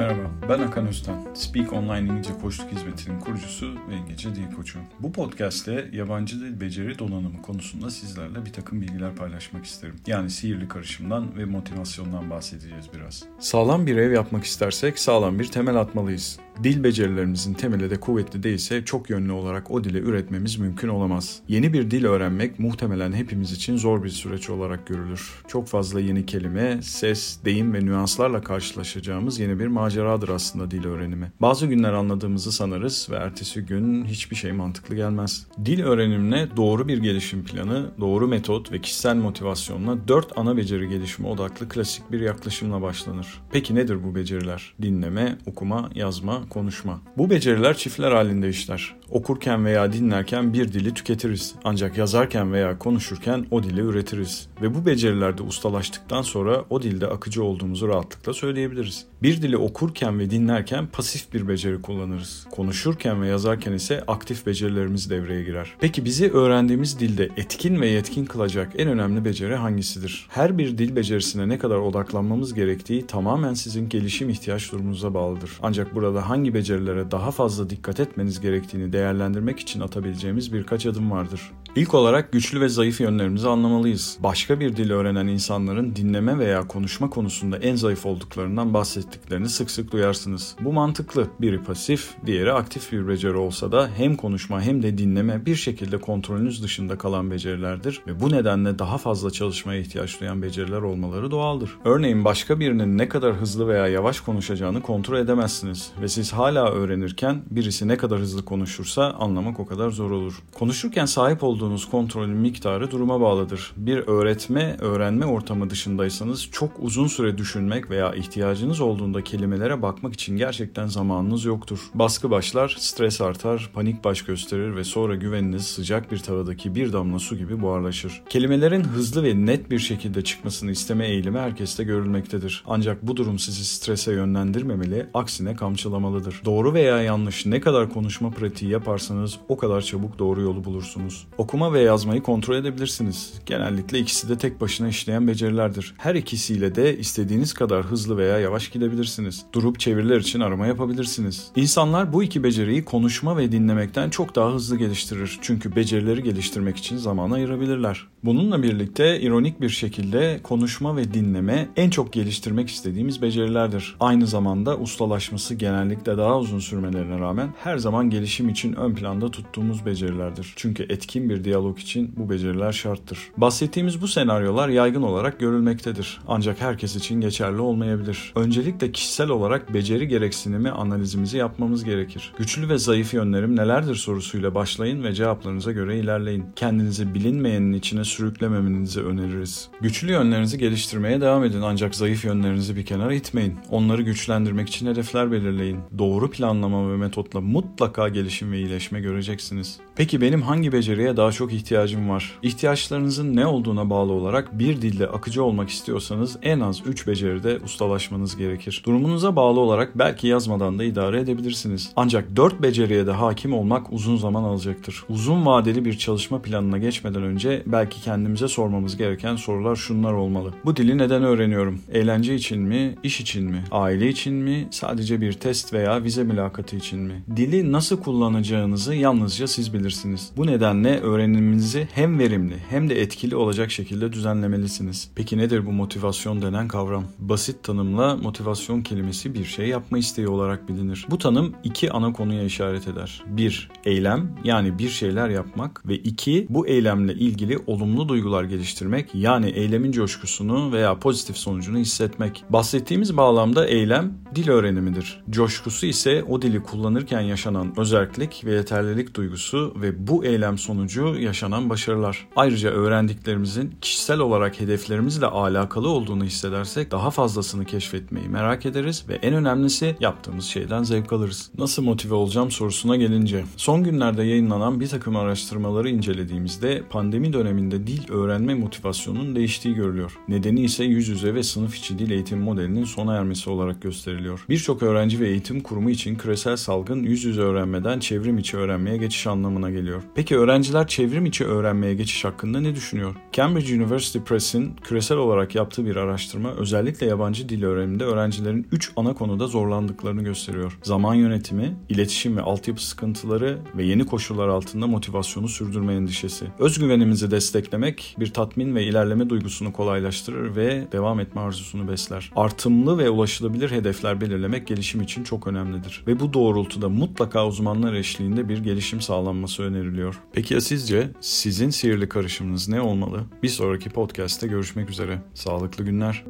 Merhaba, ben Hakan Özten. Speak Online İngilizce Koçluk Hizmeti'nin kurucusu ve İngilizce Dil Koçu. Bu podcast'te yabancı dil beceri donanımı konusunda sizlerle bir takım bilgiler paylaşmak isterim. Yani sihirli karışımdan ve motivasyondan bahsedeceğiz biraz. Sağlam bir ev yapmak istersek sağlam bir temel atmalıyız. Dil becerilerimizin temeli de kuvvetli değilse çok yönlü olarak o dili üretmemiz mümkün olamaz. Yeni bir dil öğrenmek muhtemelen hepimiz için zor bir süreç olarak görülür. Çok fazla yeni kelime, ses, deyim ve nüanslarla karşılaşacağımız yeni bir maceradır aslında dil öğrenimi. Bazı günler anladığımızı sanarız ve ertesi gün hiçbir şey mantıklı gelmez. Dil öğrenimine doğru bir gelişim planı, doğru metot ve kişisel motivasyonla dört ana beceri gelişimi odaklı klasik bir yaklaşımla başlanır. Peki nedir bu beceriler? Dinleme, okuma, yazma, konuşma. Bu beceriler çiftler halinde işler. Okurken veya dinlerken bir dili tüketiriz. Ancak yazarken veya konuşurken o dili üretiriz. Ve bu becerilerde ustalaştıktan sonra o dilde akıcı olduğumuzu rahatlıkla söyleyebiliriz. Bir dili okurken ve dinlerken pasif bir beceri kullanırız. Konuşurken ve yazarken ise aktif becerilerimiz devreye girer. Peki bizi öğrendiğimiz dilde etkin ve yetkin kılacak en önemli beceri hangisidir? Her bir dil becerisine ne kadar odaklanmamız gerektiği tamamen sizin gelişim ihtiyaç durumunuza bağlıdır. Ancak burada hangi becerilere daha fazla dikkat etmeniz gerektiğini değerlendirmek için atabileceğimiz birkaç adım vardır. İlk olarak güçlü ve zayıf yönlerimizi anlamalıyız. Başka bir dil öğrenen insanların dinleme veya konuşma konusunda en zayıf olduklarından bahsettiklerini sık sık duyarsınız. Bu mantıklı. Biri pasif, diğeri aktif bir beceri olsa da hem konuşma hem de dinleme bir şekilde kontrolünüz dışında kalan becerilerdir ve bu nedenle daha fazla çalışmaya ihtiyaç duyan beceriler olmaları doğaldır. Örneğin başka birinin ne kadar hızlı veya yavaş konuşacağını kontrol edemezsiniz ve siz hala öğrenirken birisi ne kadar hızlı konuşursa anlamak o kadar zor olur. Konuşurken sahip olduğunuz kontrolün miktarı duruma bağlıdır. Bir öğretme, öğrenme ortamı dışındaysanız çok uzun süre düşünmek veya ihtiyacınız olduğunda kelimelere bakmak için gerçekten zamanınız yoktur. Baskı başlar, stres artar, panik baş gösterir ve sonra güveniniz sıcak bir tavadaki bir damla su gibi buharlaşır. Kelimelerin hızlı ve net bir şekilde çıkmasını isteme eğilimi herkeste görülmektedir. Ancak bu durum sizi strese yönlendirmemeli, aksine kamçılamalıdır. Doğru veya yanlış ne kadar konuşma pratiği yaparsanız o kadar çabuk doğru yolu bulursunuz. Okuma ve yazmayı kontrol edebilirsiniz. Genellikle ikisi de tek başına işleyen becerilerdir. Her ikisiyle de istediğiniz kadar hızlı veya yavaş gidebilirsiniz. Durup çeviriler için arama yapabilirsiniz. İnsanlar bu iki beceriyi konuşma ve dinlemekten çok daha hızlı geliştirir. Çünkü becerileri geliştirmek için zaman ayırabilirler. Bununla birlikte ironik bir şekilde konuşma ve dinleme en çok geliştirmek istediğimiz becerilerdir. Aynı zamanda ustalaşması genellikle daha uzun sürmelerine rağmen her zaman gelişim için ön planda tuttuğumuz becerilerdir. Çünkü etkin bir diyalog için bu beceriler şarttır. Bahsettiğimiz bu senaryolar yaygın olarak görülmektedir. Ancak herkes için geçerli olmayabilir. Öncelikle kişisel olarak beceri gereksinimi analizimizi yapmamız gerekir. Güçlü ve zayıf yönlerim nelerdir sorusuyla başlayın ve cevaplarınıza göre ilerleyin. Kendinizi bilinmeyenin içine sürüklememenizi öneririz. Güçlü yönlerinizi geliştirmeye devam edin ancak zayıf yönlerinizi bir kenara itmeyin. Onları güçlendirmek için hedefler belirleyin. Doğru planlama ve metotla mutlaka gelişim ve iyileşme göreceksiniz. Peki benim hangi beceriye daha çok ihtiyacım var? İhtiyaçlarınızın ne olduğuna bağlı olarak bir dilde akıcı olmak istiyorsanız en az 3 beceride ustalaşmanız gerekir. Durumunuza bağlı olarak belki yazmadan da idare edebilirsiniz. Ancak 4 beceriye de hakim olmak uzun zaman alacaktır. Uzun vadeli bir çalışma planına geçmeden önce belki kendimize sormamız gereken sorular şunlar olmalı. Bu dili neden öğreniyorum? Eğlence için mi? İş için mi? Aile için mi? Sadece bir test veya vize mülakatı için mi? Dili nasıl kullanacağınızı yalnızca siz bilirsiniz. Bu nedenle öğreniminizi hem verimli hem de etkili olacak şekilde düzenlemelisiniz. Peki nedir bu motivasyon denen kavram? Basit tanımla motivasyon kelimesi bir şey yapma isteği olarak bilinir. Bu tanım iki ana konuya işaret eder. Bir, eylem yani bir şeyler yapmak ve iki, bu eylemle ilgili olumlu duygular geliştirmek yani eylemin coşkusunu veya pozitif sonucunu hissetmek. Bahsettiğimiz bağlamda eylem dil öğrenimidir. Coşkusu ise o dili kullanırken yaşanan özellik ve yeterlilik duygusu ve bu eylem sonucu yaşanan başarılar. Ayrıca öğrendiklerimizin kişisel olarak hedeflerimizle alakalı olduğunu hissedersek daha fazlasını keşfetmeyi merak ederiz ve en önemlisi yaptığımız şeyden zevk alırız. Nasıl motive olacağım sorusuna gelince son günlerde yayınlanan bir takım araştırmaları incelediğimizde pandemi döneminde dil öğrenme motivasyonunun değiştiği görülüyor. Nedeni ise yüz yüze ve sınıf içi dil eğitim modelinin sona ermesi olarak gösteriliyor veriliyor. Birçok öğrenci ve eğitim kurumu için küresel salgın yüz yüze öğrenmeden çevrim içi öğrenmeye geçiş anlamına geliyor. Peki öğrenciler çevrim içi öğrenmeye geçiş hakkında ne düşünüyor? Cambridge University Press'in küresel olarak yaptığı bir araştırma özellikle yabancı dil öğreniminde öğrencilerin 3 ana konuda zorlandıklarını gösteriyor. Zaman yönetimi, iletişim ve altyapı sıkıntıları ve yeni koşullar altında motivasyonu sürdürme endişesi. Özgüvenimizi desteklemek bir tatmin ve ilerleme duygusunu kolaylaştırır ve devam etme arzusunu besler. Artımlı ve ulaşılabilir hedefler belirlemek gelişim için çok önemlidir. Ve bu doğrultuda mutlaka uzmanlar eşliğinde bir gelişim sağlanması öneriliyor. Peki ya sizce sizin sihirli karışımınız ne olmalı? Bir sonraki podcast'te görüşmek üzere. Sağlıklı günler.